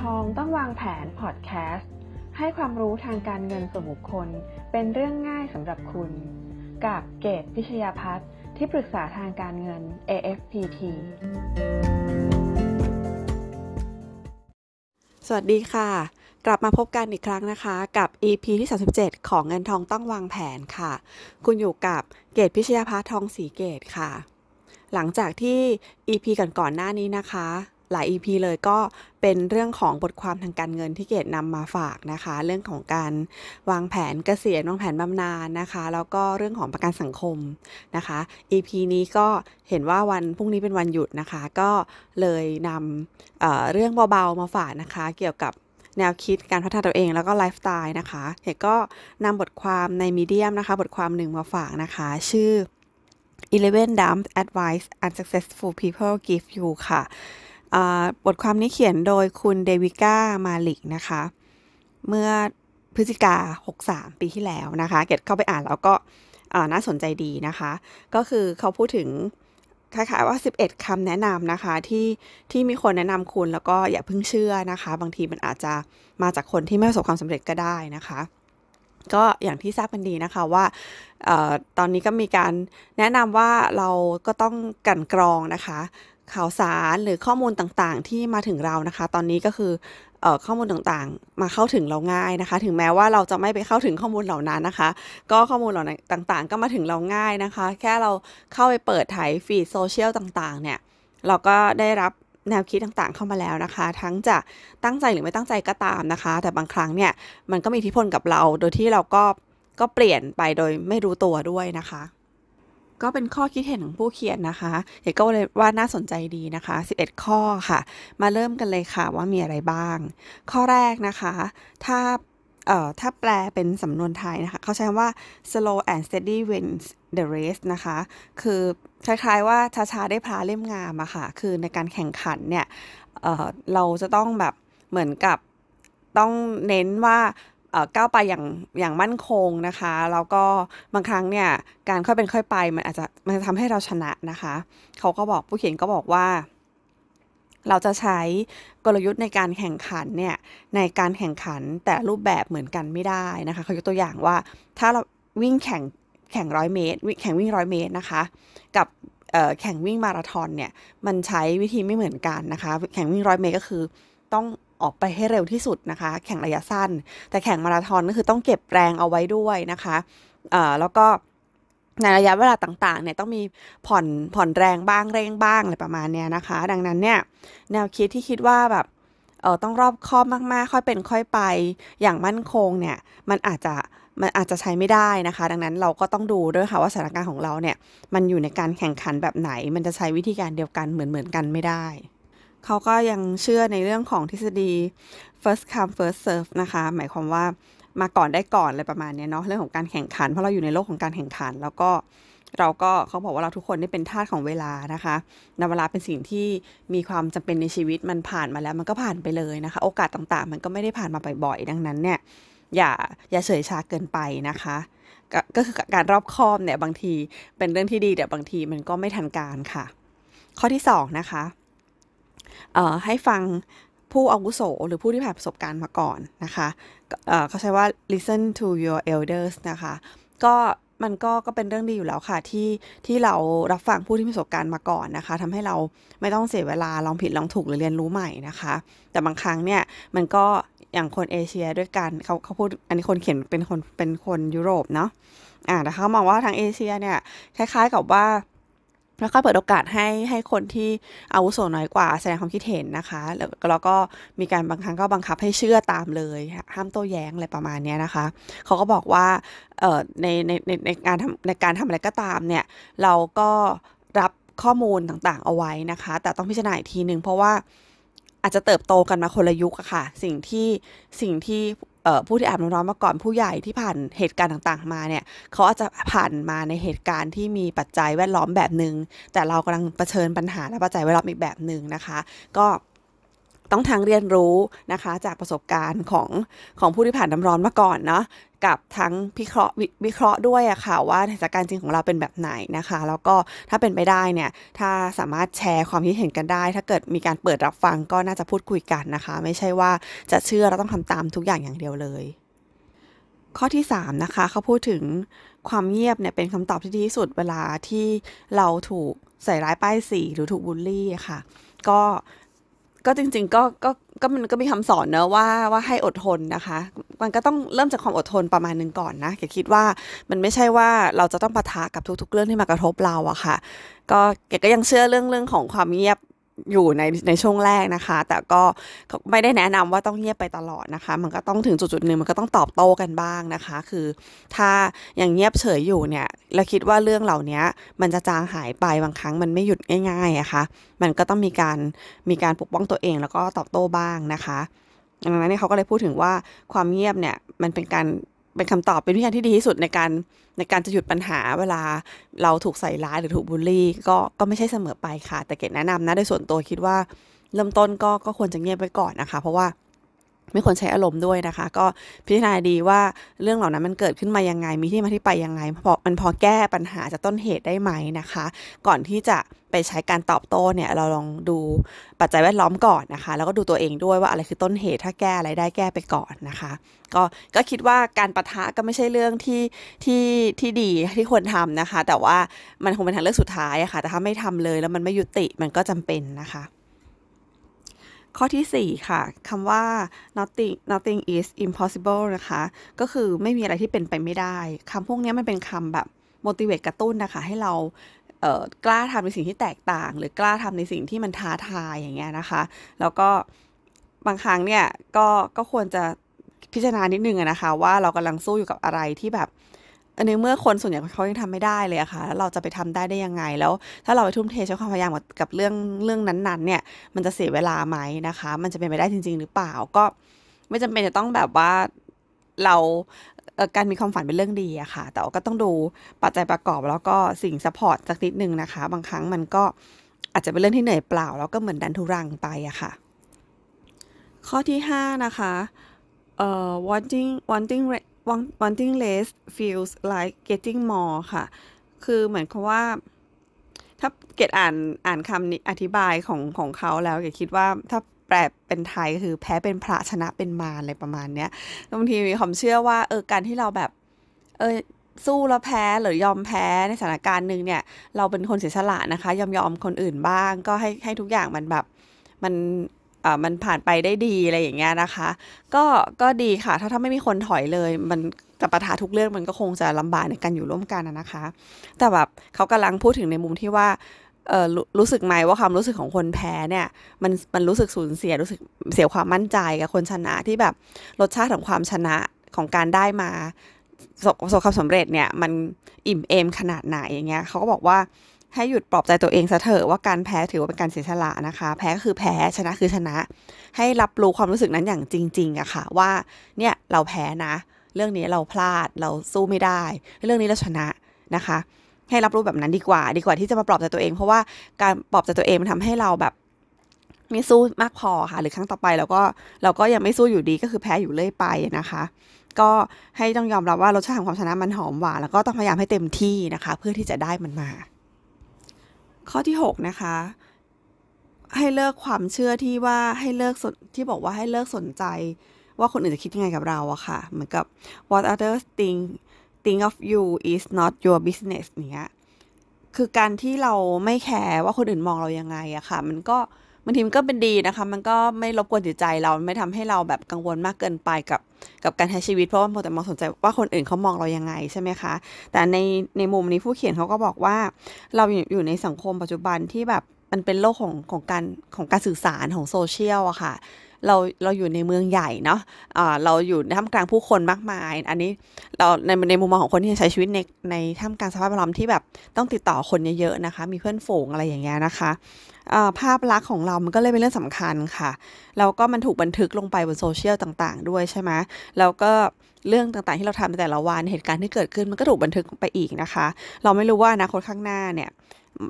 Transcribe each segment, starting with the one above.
ทองต้องวางแผนพอดแคสต์ให้ความรู้ทางการเงินส่วนบุคคล เป็นเรื่องง่ายสำหรับคุณ กับเกตพิชยาพัฒน์ที่ปรึกษาทางการเงิน AFPT สวัสดีค่ะ กลับมาพบกันอีกครั้งนะคะกับ EP ที่ 37 ของเงินทองต้องวางแผนค่ะ คุณอยู่กับเกตพิชยาพัฒน์ทองสีเกตค่ะ หลังจากที่ EP ก่อนๆหน้านี้นะคะ หลาย EP เลยก็เป็นเรื่องของบทความทางการเงินที่เกตนำมาฝากนะคะ เรื่องของการวางแผนเกษียณวางแผนบำนาญนะคะ แล้วก็เรื่องของประกันสังคมนะคะ EP นี้ก็เห็นว่าวันพรุ่งนี้เป็นวันหยุดนะคะ ก็เลยนำเเรื่องเบาๆมาฝากนะคะ เกี่ยวกับแนวคิดการพัฒนาตัวเองแล้วก็ไลฟ์สไตล์นะคะเห็นก็นำบทความในมีเดียมนะคะ บทความหนึ่งมาฝากนะคะ ชื่อ11 Dumb Advice Unsuccessful People Give You ค่ะ บทความนี้เขียนโดยคุณเดวิก้ามาลิกนะคะ เมื่อพฤศจิกา 63 ปีที่แล้วนะคะ เกดเข้าไปอ่านแล้วก็น่าสนใจดีนะคะ ก็คือเขาพูดถึงคล้ายๆว่า 11คำแนะนำนะคะที่ที่มีคนแนะนำคุณแล้วก็อย่าเพิ่งเชื่อนะคะ บางทีมันอาจจะมาจากคนที่ไม่ประสบความสำเร็จก็ได้นะคะ ก็อย่างที่ทราบกันดีนะคะว่าออตอนนี้ก็มีการแนะนำว่าเราก็ต้องกันกรองนะคะ ข่าวสารหรือข้อมูลต่างๆ ที่มาถึงเรานะคะ ตอนนี้ก็คืออข้อมูลต่างๆ มาเข้าถึงเราง่ายนะคะ ถึงแม้ว่าเราจะไม่ไปเข้าถึงข้อมูลเหล่านั้นนะคะ ก็ข้อมูลเหล่านั้นต่างๆ ก็มาถึงเราง่ายนะคะ แค่เราเข้าไปเปิดถ่ายฟีดโซเชียลต่างๆ เนี่ย เราก็ได้รับแนวคิดต่างๆ เข้ามาแล้วนะคะ ทั้งจะตั้งใจหรือไม่ตั้งใจก็ตามนะคะ แต่บางครั้งเนี่ยมันก็มีอิทธิพลกับเรา โดยที่เราก็ก็เปลี่ยนไปโดยไม่รู้ตัวด้วยนะคะ ก็เป็นข้อคิดเห็นของผู้เขียนนะคะเอกก็เลยว่าน่าสนใจดีนะคะ 11 ข้อค่ะ มาเริ่มกันเลยค่ะว่ามีอะไรบ้าง ข้อแรกนะคะ ถ้าเอ่อถ้าแปลเป็นสำนวนไทยนะคะ เขาใช้คำว่า slow and steady wins the race นะคะ คือคล้ายๆว่าช้าๆได้พลาเล่มงามอะค่ะ คือในการแข่งขันเนี่ยเอ่อเราจะต้องแบบเหมือนกับต้องเน้นว่า ก้าวไปอย่างอย่างมั่นคงนะคะ แล้วก็บางครั้งเนี่ยการค่อยเป็นค่อยไปมันอาจจะมันจะทำให้เราชนะนะคะ เขาก็บอกผู้เขียนก็บอกว่า เราจะใช้กลยุทธ์ในการแข่งขันเนี่ยในการแข่งขันแต่รูปแบบเหมือนกันไม่ได้นะคะเขายกตัวอย่างว่าถ้าเราวิ่งแข่งแข่งร้อยเมตรวิ่งแข่งวิ่งร้อยเมตรนะคะ กับแข่งวิ่งมาราธอนเนี่ยมันใช้วิธีไม่เหมือนกันนะคะ แข่งวิ่งร้อยเมตรก็คือต้อง ออกไปให้เร็วที่สุดนะคะ แข่งระยะสั้น แต่แข่งมาราธอนก็คือต้องเก็บแรงเอาไว้ด้วยนะคะแล้วก็ในระยะเวลาต่างๆเนี่ยต้องมีผ่อนผ่อนแรงบ้างเร่งบ้างอะไรประมาณเนี้ยนะคะ ดังนั้นเนี่ยแนวคิดที่คิดว่าแบบเออต้องรอบคอบมากๆ ค่อยเป็นค่อยไปอย่างมั่นคงเนี่ยมันอาจจะมันอาจจะใช้ไม่ได้นะคะ ดังนั้นเราก็ต้องดูด้วยค่ะว่าสถานการณ์ของเราเนี่ยมันอยู่ในการแข่งขันแบบไหน มันจะใช้วิธีการเดียวกันเหมือนเหมือนกันไม่ได้ เขาก็ยังเชื่อในเรื่องของทฤษฎี first come first serve นะคะ หมายความว่ามาก่อนได้ก่อนอะไรประมาณนี้เนาะเรื่องของการแข่งขัน เพราะเราอยู่ในโลกของการแข่งขัน แล้วก็เราก็เขาบอกว่าเราทุกคนได้เป็นทาสของเวลานะคะนเวลาเป็นสิ่งที่มีความจำเป็นในชีวิตมันผ่านมาแล้วมันก็ผ่านไปเลยนะคะ โอกาสต่างๆ มันก็ไม่ได้ผ่านมาบ่อยๆดังนั้นเนี่ยอย่าอย่าเฉยชาเกินไปนะคะกก็คือการรอบคอบเนี่ยบางทีเป็นเรื่องที่ดีแต่บางทีมันก็ไม่ทันการค่ะ ข้อที่สองนะคะ ให้ฟังผู้อาวุโสหรือผู้ที่ผ่านประสบการณ์มาก่อนนะคะเขาใช้ว่า listen to your elders นะคะ ก็มันก็ก็เป็นเรื่องดีอยู่แล้วค่ะ ที่ที่เรารับฟังผู้ที่มีประสบการณ์มาก่อนนะคะทำให้เราไม่ต้องเสียเวลาลองผิดลองถูกหรือเรียนรู้ใหม่นะคะ แต่บางครั้งเนี่ยมันก็อย่างคนเอเชียด้วยกันเขาเขาพูดอันนี้คนเขียนเป็นคนเป็นคนยุโรปเนาะอ่าแต่เขามองว่าทางเอเชียเนี่ยคล้ายๆกับว่า แล้วก็เปิดโอกาสให้ให้คนที่อาวุโสน้อยกว่าแสดงความคิดเห็นนะคะ แล้วแล้วก็มีการบางครั้งก็บังคับให้เชื่อตามเลย ห้ามโต้แย้งอะไรประมาณนี้นะคะ เขาก็บอกว่าในในในในการทำในการทำอะไรก็ตามเนี่ย เราก็รับข้อมูลต่างๆเอาไว้นะคะ แต่ต้องพิจารณาอีกทีหนึ่งเพราะว่าอาจจะเติบโตกันมาคนละยุคอะค่ะ สิ่งที่สิ่งที่ ผู้ที่อาบน้ำร้อนมาก่อนผู้ใหญ่ที่ผ่านเหตุการณ์ต่างๆ มาเนี่ยเขาอาจจะผ่านมาในเหตุการณ์ที่มีปัจจัยแวดล้อมแบบหนึ่งแต่เรากำลังเผชิญปัญหาและปัจจัยแวดล้อมอีกแบบหนึ่งนะคะ ก็ ต้องทางเรียนรู้นะคะจากประสบการณ์ของของผู้ที่ผ่านน้ำร้อนมาก่อนเนาะกับทั้งพิเคราะห์วิเคราะห์ด้วยอะค่ะว่าสถานการณ์จริงของเราเป็นแบบไหนนะคะ แล้วก็ถ้าเป็นไปได้เนี่ยถ้าสามารถแชร์ความคิดเห็นกันได้ ถ้าเกิดมีการเปิดรับฟังก็น่าจะพูดคุยกันนะคะ ไม่ใช่ว่าจะเชื่อเราต้องทำตามทุกอย่างอย่างเดียวเลย ข้อที่3นะคะเขาพูดถึงความเงียบเนี่ยเป็นคำตอบที่ดีที่สุดเวลาที่เราถูกใส่ร้ายป้ายสีหรือถูกบูลลี่ค่ะ ก็ ก็จริง ๆ ก็ก็ก็มันก็มีคำสอนเนอะว่าว่าให้อดทนนะคะ มันก็ต้องเริ่มจากความอดทนประมาณนึงก่อนนะเกดคิดว่ามันไม่ใช่ว่าเราจะต้องปะทะกับทุก ๆ เรื่องที่มากระทบเราอะค่ะ ก็เกดก็ยังเชื่อเรื่องเรื่องของความเงียบ อยู่ในในช่วงแรกนะคะ แต่ก็ไม่ได้แนะนำว่าต้องเงียบไปตลอดนะคะ มันก็ต้องถึงจุดๆหนึ่งมันก็ต้องตอบโต้กันบ้างนะคะ คือถ้ายังเงียบเฉยอยู่เนี่ยเราคิดว่าเรื่องเหล่านี้มันจะจางหายไปบางครั้งมันไม่หยุดง่ายๆอะคะ มันก็ต้องมีการมีการปกป้องตัวเองแล้วก็ตอบโต้บ้างนะคะดังนั้นเขาก็เลยพูดถึงว่าความเงียบเนี่ยมันเป็นการ เป็นคำตอบเป็นวิธีการที่ดีที่สุดในการในการจะหยุดปัญหาเวลาเราถูกใส่ร้ายหรือถูกบูลลี่ ก็ก็ไม่ใช่เสมอไปค่ะ แต่เกดแนะนำนะโดยส่วนตัวคิดว่า เริ่มต้นก็ก็ควรจะเงียบไว้ก่อนนะคะ เพราะว่า ไม่ควรใช้อารมณ์ด้วยนะคะ ก็พิจารณาดีว่าเรื่องเหล่านั้นมันเกิดขึ้นมายังไง มีที่มาที่ไปยังไงพอมันพอแก้ปัญหาจากต้นเหตุได้ไหมนะคะ ก่อนที่จะไปใช้การตอบโต้เนี่ยเราลองดูปัจจัยแวดล้อมก่อนนะคะ แล้วก็ดูตัวเองด้วยว่าอะไรคือต้นเหตุถ้าแก้อะไรได้แก้ไปก่อนนะคะ ก็ก็คิดว่าการประทะก็ไม่ใช่เรื่องที่ที่ที่ดีที่ควรทำนะคะ แต่ว่ามันคงเป็นทางเลือกสุดท้ายอะค่ะแต่ถ้าไม่ทำเลยแล้วมันไม่ยุติมันก็จำเป็นนะคะ ข้อที่ 4 ค่ะคำว่า nothing nothing is impossible นะคะ ก็คือไม่มีอะไรที่เป็นไปไม่ได้คำพวกนี้มันเป็นคำแบบ motivate กระตุ้นนะคะ ให้เราเกล้าทำในสิ่งที่แตกต่าง หรือกล้าทำในสิ่งที่มันท้าทายอย่างเงี้ยนะคะ แล้วก็บางครั้งเนี่ยก็ก็ควรจะพิจารณานิดนึงนะคะ ว่าเรากำลังสู้อยู่กับอะไรที่แบบ ในเมื่อคนส่วนใหญ่เขายังทำไม่ได้เลยอะค่ะแล้วเราจะไปทำได้ได้ยังไง แล้วถ้าเราไปทุ่มเทใช้ความพยายามกับเรื่องเรื่องนั้นๆ เนี่ย มันจะเสียเวลาไหมนะคะ มันจะเป็นไปได้จริง ๆ หรือเปล่าก็ไม่จำเป็นจะต้องแบบว่าเราการมีความฝันเป็นเรื่องดีอะค่ะ แต่ก็ต้องดูปัจจัยประกอบแล้วก็สิ่ง support สักนิดนึงนะคะ บางครั้งมันก็อาจจะเป็นเรื่องที่เหนื่อยเปล่า แล้วก็เหมือนดันทุรังไปอะค่ะ ข้อที่ 5 นะคะเอ่อ wanting wanting wanting less feels like getting more ค่ะ คือเหมือนกับว่า ถ้าเกดอ่านอ่านคำนี้อธิบายของของเขาแล้วเกดคิดว่าถ้าแปลเป็นไทยคือแพ้เป็นพระชนะเป็นมารอะไรประมาณเนี้ยบางทีมีความเชื่อว่าเออการที่เราแบบเออสู้แล้วแพ้หรือยอมแพ้ในสถานการณ์หนึ่งเนี่ย เราเป็นคนเสียสละนะคะ ยอมยอมคนอื่นบ้าง ก็ให้ให้ทุกอย่างมันแบบมัน มันผ่านไปได้ดีอะไรอย่างเงี้ยนะคะ ก็ก็ดีค่ะ ถ้าถ้าไม่มีคนถอยเลย มันจะปะทะทุกเรื่องมันก็คงจะลำบากในการอยู่ร่วมกันนะคะ แต่แบบเขากำลังพูดถึงในมุมที่ว่าเออรู้รู้สึกไหมว่าความรู้สึกของคนแพ้เนี่ยมันมันรู้สึกสูญเสียรู้สึกเสียความมั่นใจกับคนชนะที่แบบรสชาติของความชนะของการได้มาประสบประสบความสำเร็จเนี่ยมันอิ่มเอมขนาดไหนอย่างเงี้ยเขาก็บอกว่า ให้หยุดปลอบใจตัวเองซะเถอะว่าการแพ้ถือว่าเป็นการเสียสละนะคะ แพ้ก็คือแพ้ชนะคือชนะ ให้รับรู้ความรู้สึกนั้นอย่างจริงๆอะค่ะ ว่าเนี่ยเราแพ้นะ เรื่องนี้เราพลาดเราสู้ไม่ได้ เรื่องนี้เราชนะนะคะ ให้รับรู้แบบนั้นดีกว่า ดีกว่าที่จะมาปลอบใจตัวเอง เพราะว่าการปลอบใจตัวเองมันทำให้เราแบบไม่สู้มากพอค่ะ หรือครั้งต่อไปเราก็เราก็ยังไม่สู้อยู่ดีก็คือแพ้อยู่เรื่อยไปนะคะ ก็ให้ต้องยอมรับว่ารสชาติของความชนะมันหอมหวานแล้วก็ต้องพยายามให้เต็มที่นะคะ เพื่อที่จะได้มันมา ข้อที่ 6 นะคะ ให้เลิกความเชื่อที่ว่าให้เลิกสนที่บอกว่าให้เลิกสนใจ ว่าคนอื่นจะคิดยังไงกับเราอะค่ะ เหมือนกับ what others think think of you is not your business เนี้ยคือการที่เราไม่แคร์ว่าคนอื่นมองเรายังไงอะค่ะ มันก็ บางทีมันก็เป็นดีนะคะ มันก็ไม่รบกวนจิตใจเราไม่ทำให้เราแบบกังวลมากเกินไปกับกับการใช้ชีวิตเพราะว่าเราแต่มองสนใจว่าคนอื่นเขามองเรายังไงใช่ไหมคะ แต่ในในมุมนี้ผู้เขียนเขาก็บอกว่า เราอยู่อยู่ในสังคมปัจจุบันที่แบบมันเป็นโลกของของการของการสื่อสารของโซเชียลอะค่ะ เราเราอยู่ในเมืองใหญ่เนาะอ่าเราอยู่ท่ามกลางผู้คนมากมาย อันนี้เราในในมุมมองของคนที่ใช้ชีวิตในในท่ามกลางสภาพแวดล้อมที่แบบต้องติดต่อคนเยอะๆนะคะ มีเพื่อนฝูงอะไรอย่างเงี้ยนะคะภาพลักษณ์ของเรา มันก็เลยเป็นเรื่องสำคัญค่ะแล้วก็มันถูกบันทึกลงไปบนโซเชียลต่าง ๆ ด้วยใช่ไหมแล้วก็เรื่องต่างๆที่เราทำในแต่ละวันเหตุการณ์ที่เกิดขึ้นมันก็ถูกบันทึกไปอีกนะคะ เราไม่รู้ว่าอนาคตข้างหน้าเนี่ย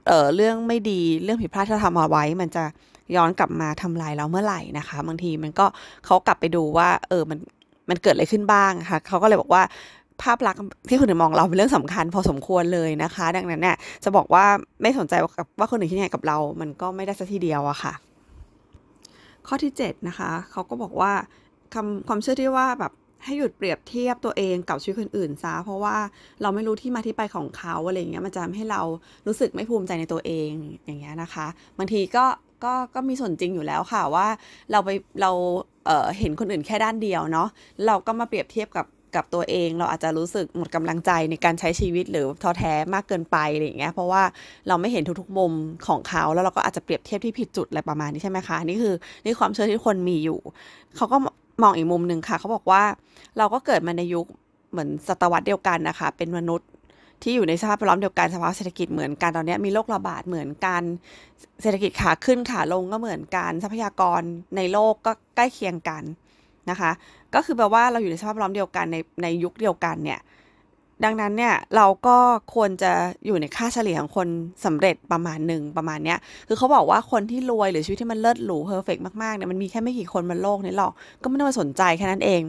เเรื่องไม่ดีเรื่องผิดพลาดที่เราทำเอาไว้ มันจะ ย้อนกลับมาทำลายเราเมื่อไหร่นะคะ บางทีมันก็เขากลับไปดูว่า เออมันมันเกิดอะไรขึ้นบ้างค่ะเขาก็เลยบอกว่าภาพลักษณ์ที่คนอื่นมองเราเป็นเรื่องสำคัญพอสมควรเลยนะคะ ดังนั้นเนี่ยจะบอกว่าไม่สนใจว่าว่าคนอื่นคิดยังไงกับเรา มันก็ไม่ได้สัทีเดียวอะค่ะ ข้อที่7นะคะเขาก็บอกว่าคำความเชื่อที่ว่าแบบให้หยุดเปรียบเทียบตัวเองกับชีวิตคนอื่นซะเพราะว่าเราไม่รู้ที่มาที่ไปของเขาอะไรเงี้ยมันจะทำให้เรารู้สึกไม่ภูมิใจในตัวเองอย่างเงี้ยนะคะ บางทีก็ ก็ก็มีส่วนจริงอยู่แล้วค่ะว่าเราไปเราเเห็นคนอื่นแค่ด้านเดียวเนาะเราก็มาเปรียบเทียบกับกับตัวเองเราอาจจะรู้สึกหมดกำลังใจในการใช้ชีวิตหรือท้อแท้มากเกินไปอะไรอย่างเงี้ยเพราะว่าเราไม่เห็นทุกๆมุมของเขา แล้วเราก็อาจจะเปรียบเทียบที่ผิดจุดอะไรประมาณนี้ใช่ไหมคะนี่คือนี่ความเชื่อที่คนมีอยู่ เขาก็มองอีกมุมหนึ่งค่ะ เขาบอกว่าเราก็เกิดมาในยุคเหมือนศตวรรษเดียวกันนะคะ เป็นมนุษย์ ที่อยู่ในสภาพแวดล้อมเดียวกันสภาวะเศรษฐกิจเหมือนกันตอนนี้มีโรคระบาดเหมือนกันเศรษฐกิจขาขึ้นขาลงก็เหมือนกันทรัพยากรในโลกก็ใกล้เคียงกันนะคะ ก็คือแปลว่าเราอยู่ในสภาพแวดล้อมเดียวกันในในยุคเดียวกันเนี่ย ดังนั้นเนี่ยเราก็ควรจะอยู่ในค่าเฉลี่ยของคนสำเร็จประมาณหนึ่งประมาณเนี้ยคือเขาบอกว่าคนที่รวยหรือชีวิตที่มันเลิศหรูเพอร์เฟกมากๆเนี่ยมันมีแค่ไม่กี่คนบนโลกนี้หรอกก็ไม่ต้องมาสนใจแค่นั้นเอง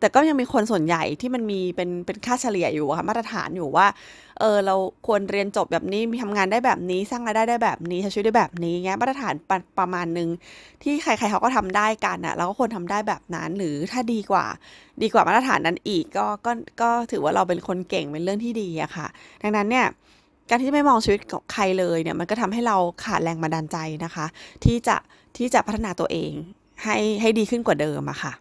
แต่ก็ยังมีคนส่วนใหญ่ที่มันมีเป็นเป็นค่าเฉลี่ยอยู่ค่ะมาตรฐานอยู่ว่า เออเราควรเรียนจบแบบนี้มีทำงานได้แบบนี้สร้างรายได้ได้แบบนี้ใช้ชีวิตได้แบบนี้เงี้ยมาตรฐานประประมาณหนึ่งที่ใครๆเขาก็ทำได้กันอะเราก็ควรทำได้แบบนั้นหรือถ้าดีกว่า ดีกว่ามาตรฐานนั้นอีกก็ก็ก็ถือว่าเราเป็นคนเก่งเป็นเรื่องที่ดีอะค่ะ ดังนั้นเนี่ยการที่ไม่มองชีวิตของใครเลยเนี่ยมันก็ทำให้เราขาดแรงบันดาลใจนะคะ ที่จะที่จะพัฒนาตัวเองให้ให้ดีขึ้นกว่าเดิมอะค่ะ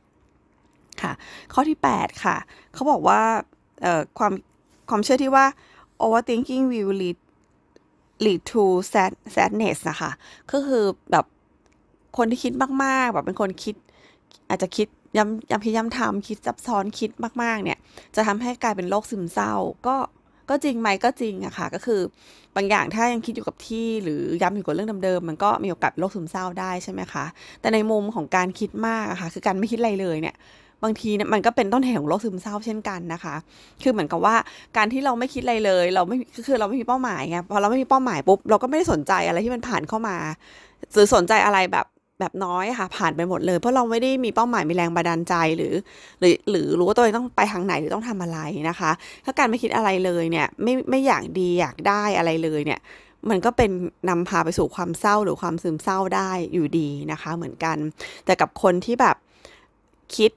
ค่ะ ข้อที่ 8 ค่ะ เขาบอกว่าเอ่อความความเชื่อที่ว่า overthinking will lead lead to sad sadness นะคะก็คือแบบคนที่คิดมากๆ แบบเป็นคนคิด อาจจะคิดย้ำย้ำพิย้ำทำคิดซับซ้อนคิดมาก ๆ เนี่ย จะทำให้กลายเป็นโรคซึมเศร้า ก็ก็จริงไหมก็จริงอะค่ะ ก็คือบางอย่างถ้ายังคิดอยู่กับที่หรือย้ำอยู่กับเรื่องเดิมๆมันก็มีโอกาสโรคซึมเศร้าได้ใช่ไหมคะ แต่ในมุมของการคิดมากอะค่ะ คือการไม่คิดอะไรเลยเนี่ย บางทีเนี่ยมันก็เป็นต้นเหตุของโรคซึมเศร้าเช่นกันนะคะ คือเหมือนกับว่าการที่เราไม่คิดอะไรเลย เราไม่คือเราไม่มีเป้าหมายไงพอเราไม่มีเป้าหมายปุ๊บเราก็ไม่ได้สนใจอะไรที่มันผ่านเข้ามาหรือสนใจอะไรแบบแบบน้อยค่ะ ผ่านไปหมดเลย เพราะเราไม่ได้มีเป้าหมายมีแรงบันดาลใจหรือ หรือหรือรู้ว่าตัวเองต้องไปทางไหนหรือต้องทำอะไรนะคะ ถ้าการไม่คิดอะไรเลยเนี่ยไม่ไม่อยากดีอยากได้อะไรเลยเนี่ยมันก็เป็นนำพาไปสู่ความเศร้าหรือความซึมเศร้าได้อยู่ดีนะคะ เหมือนกัน แต่กับคนที่แบบคิด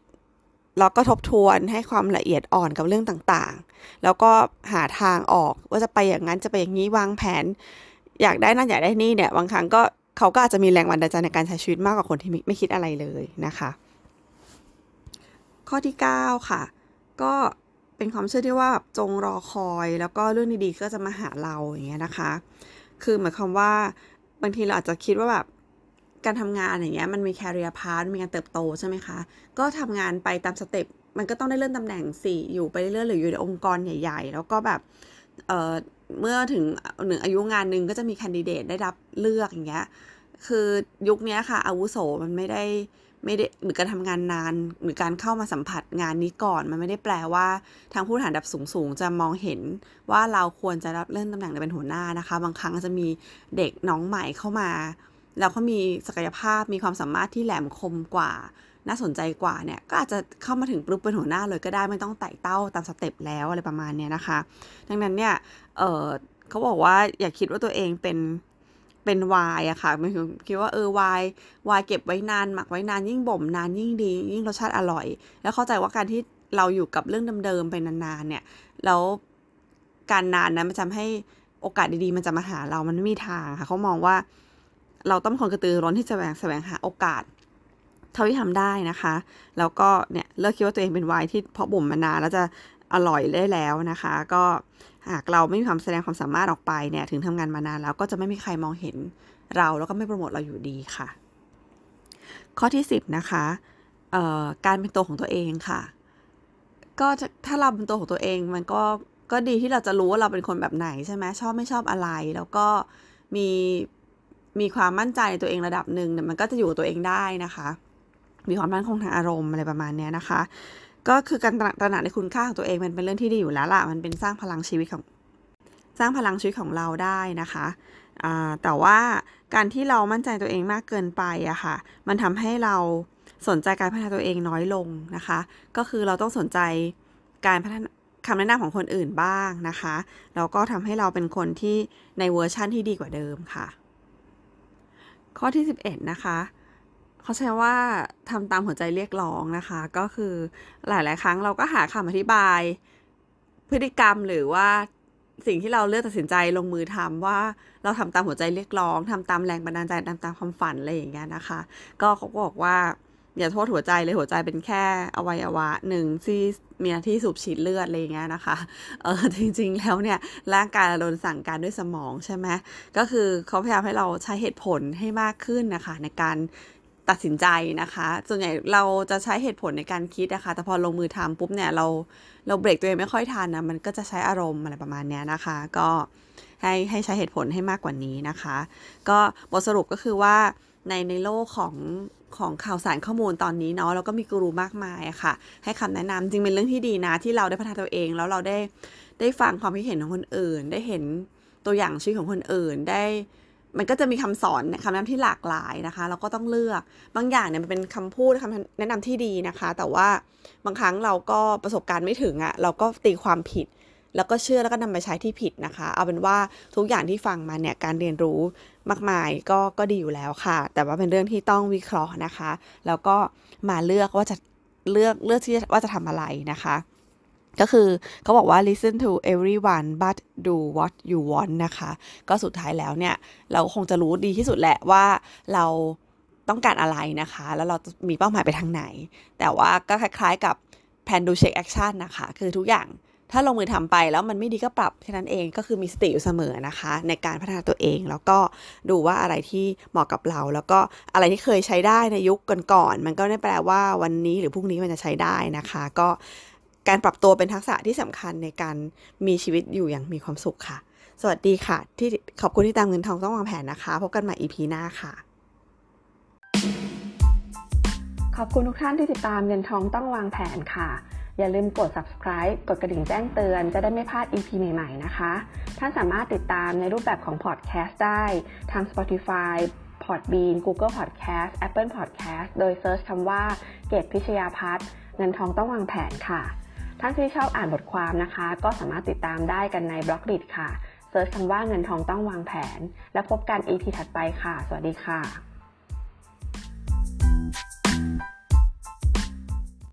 แล้วก็ทบทวนให้ความละเอียดอ่อนกับเรื่องต่างๆ แล้วก็หาทางออกว่าจะไปอย่างนั้นจะไปอย่างนี้วางแผน อยากได้นั่นอยากได้นี่เนี่ยบางครั้งก็เขาก็อาจจะมีแรงบันดาลใจในการใช้ชีวิตมากกว่าคนที่ไม่ไมคิดอะไรเลยนะคะ ข้อที่ 9 ค่ะ ก็เป็นความเชื่อที่ว่าแบบจงรอคอย แล้วก็เรื่องดีๆก็จะมาหาเราอย่างเงี้ยนะคะ คือหมายความว่าบางทีเราอาจจะคิดว่าแบบ การทำงานอย่างเงี้ยมันมี career path มีการเติบโตใช่ไหมคะ ก็ทำงานไปตามสเต็ปมันก็ต้องได้เลื่อนตำแหน่งสี่อยู่ไปเรื่อยๆหรืออยู่ในองค์กรใหญ่ ๆ แล้วก็แบบเอ่อเมื่อถึงหนึ่งอายุงานหนึ่งก็จะมีแคนดิเดตได้รับเลือกอย่างเงี้ยคือยุคนี้ค่ะ อาวุโสมันไม่ได้ไม่ได้หรือการทำงานนานหรือการเข้ามาสัมผัสงานนี้ก่อน มันไม่ได้แปลว่า ทางผู้บริหารดับสูงๆจะมองเห็นว่าเราควรจะรับเลื่อนตำแหน่งเป็นหัวหน้านะคะ บางครั้งจะมีเด็กน้องใหม่เข้ามา แล้วเขามีศักยภาพมีความสามารถที่แหลมคมกว่า น่าสนใจกว่าเนี่ยก็อาจจะเข้ามาถึงปุ๊บเป็นหัวหน้าเลยก็ได้ไม่ต้องไต่เต้าตามสเต็ปแล้วอะไรประมาณเนี้ยนะคะ ดังนั้นเนี่ยเออเขาบอกว่าอย่าคิดว่าตัวเองเป็นเป็นวายอะค่ะมันคิดว่าเออวายวายเก็บไว้นานหมักไว้นานยิ่งบ่มนานยิ่งดี ยิ่งรสชาติอร่อย แล้วเข้าใจว่าการที่เราอยู่กับเรื่องเดิมๆไปนานๆเนี่ยแล้วการนานนั้นมันจะทำให้โอกาสดีๆ มันจะมาหาเรามันไม่มีทางค่ะเขามองว่า เราต้องเป็นคนกระตือร้นที่จะแสวงแสวงหาโอกาส เท่าที่ทำได้นะคะ แล้วก็เนี่ยเลิกคิดว่าตัวเองเป็นวายที่เพาะบ่มมานานแล้วจะอร่อยได้แล้วนะคะ ก็หากเราไม่มีความแสดงความสามารถออกไปเนี่ยถึงทำงานมานานแล้วก็จะไม่มีใครมองเห็นเราแล้วก็ไม่โปรโมทเราอยู่ดีค่ะ ข้อที่ 10 นะคะการเป็นตัวของตัวเองค่ะ ก็ถ้าเราเป็นตัวของตัวเองมันก็ก็ดีที่เราจะรู้ว่าเราเป็นคนแบบไหนใช่ไหมชอบไม่ชอบอะไร แล้วก็มี มีความมั่นใจในตัวเองระดับหนึ่งเนี่ยมันก็จะอยู่กับตัวเองได้นะคะ มีความมั่นคงทางอารมณ์อะไรประมาณนี้นะคะ ก็คือการตระหนักในคุณค่าของตัวเองมันเป็นเรื่องที่ดีอยู่แล้วล่ะมันเป็นสร้างพลังชีวิตของสร้างพลังชีวิตของเราได้นะคะแต่ว่าการที่เรามั่นใจตัวเองมากเกินไปอะค่ะ มันทำให้เราสนใจการพัฒนาตัวเองน้อยลงนะคะ ก็คือเราต้องสนใจการพัฒนาคำแนะนำของคนอื่นบ้างนะคะ แล้วก็ทำให้เราเป็นคนที่ในเวอร์ชั่นที่ดีกว่าเดิมค่ะ ข้อที่ 11 นะคะเขาใช้ว่าทำตามหัวใจเรียกร้องนะคะ ก็คือหลาย ๆ ครั้งเราก็หาคำอธิบาย พฤติกรรมหรือว่าสิ่งที่เราเลือกตัดสินใจลงมือทำว่าเราทำตามหัวใจเรียกร้องทำตามแรงบันดาลใจทำตามความฝันอะไรอย่างเงี้ยนะคะ ก็เขาก็บอกว่า อย่าโทษหัวใจเลยหัวใจเป็นแค่อวัยวะหนึ่งที่มีหน้าที่สูบฉีดเลือดอะไรอย่างเงี้ยนะคะเออจริง ๆ แล้วเนี่ยร่างกายเราโดนสั่งการด้วยสมองใช่ไหมก็คือเขาพยายามให้เราใช้เหตุผลให้มากขึ้นนะคะในการตัดสินใจนะคะ ส่วนใหญ่เราจะใช้เหตุผลในการคิดนะคะ แต่พอลงมือทำปุ๊บเนี่ยเราเราเบรกตัวเองไม่ค่อยทันนะมันก็จะใช้อารมณ์อะไรประมาณเนี้ยนะคะ ก็ให้ให้ใช้เหตุผลให้มากกว่านี้นะคะ ก็บทสรุปก็คือว่าในในโลกของ ของข่าวสารข้อมูลตอนนี้เนาะแล้วก็มีกูรูมากมายค่ะ ให้คำแนะนำจริงเป็นเรื่องที่ดีนะ ที่เราได้พัฒนาตัวเอง แล้วเราได้ได้ฟังความคิดเห็นของคนอื่น ได้เห็นตัวอย่างชีวิตของคนอื่นได้มันก็จะมีคำสอนคำแนะนำที่หลากหลายนะคะ เราก็ต้องเลือกบางอย่างเนี่ยมันเป็นคำพูดคำแนะนำที่ดีนะคะ แต่ว่าบางครั้งเราก็ประสบการณ์ไม่ถึงอะ่ะเราก็ตีความผิด แล้วก็เชื่อแล้วก็นำไปใช้ที่ผิดนะคะ เอาเป็นว่าทุกอย่างที่ฟังมาเนี่ยการเรียนรู้มากมายก็ก็ดีอยู่แล้วค่ะ แต่ว่าเป็นเรื่องที่ต้องวิเคราะห์นะคะ แล้วก็มาเลือกว่าจะเลือกเลือกที่ว่าจะทำอะไรนะคะ ก็คือเขาบอกว่า listen to everyone but do what you want นะคะ ก็สุดท้ายแล้วเนี่ย เราคงจะรู้ดีที่สุดแหละว่าเราต้องการอะไรนะคะ แล้วเรามีเป้าหมายไปทางไหน แต่ว่าก็คล้ายๆกับ plan do check action นะคะ คือทุกอย่าง ถ้าลงมือทำไปแล้วมันไม่ดีก็ปรับแค่นั้นเองก็คือมีสติอยู่เสมอนะคะ ในการพัฒนาตัวเองแล้วก็ดูว่าอะไรที่เหมาะกับเรา แล้วก็อะไรที่เคยใช้ได้ในยุคก่อนๆมันก็ไม่แปลว่าวันนี้หรือพรุ่งนี้มันจะใช้ได้นะคะ ก็การปรับตัวเป็นทักษะที่สำคัญในการมีชีวิตอยู่อย่างมีความสุขค่ะ สวัสดีค่ะ ที่ขอบคุณที่ตามเงินทองต้องวางแผนนะคะพบกันใหม่ EP หน้าค่ะ ขอบคุณทุกท่านที่ติดตามเงินทองต้องวางแผนค่ะ อย่าลืมกด subscribe กดกระดิ่งแจ้งเตือนจะได้ไม่พลาด EP ใหม่ๆ นะคะ ท่านสามารถติดตามในรูปแบบของ podcast ได้ทาง Spotify Podbean Google Podcast Apple Podcast โดย search คำว่าเกตพิชยาพัฒน์เงินทองต้องวางแผนค่ะ ท่านที่ชอบอ่านบทความนะคะ ก็สามารถติดตามได้กันใน Blockdit ค่ะ search คำว่าเงินทองต้องวางแผน แล้วพบกัน EP ถัดไปค่ะ สวัสดีค่ะ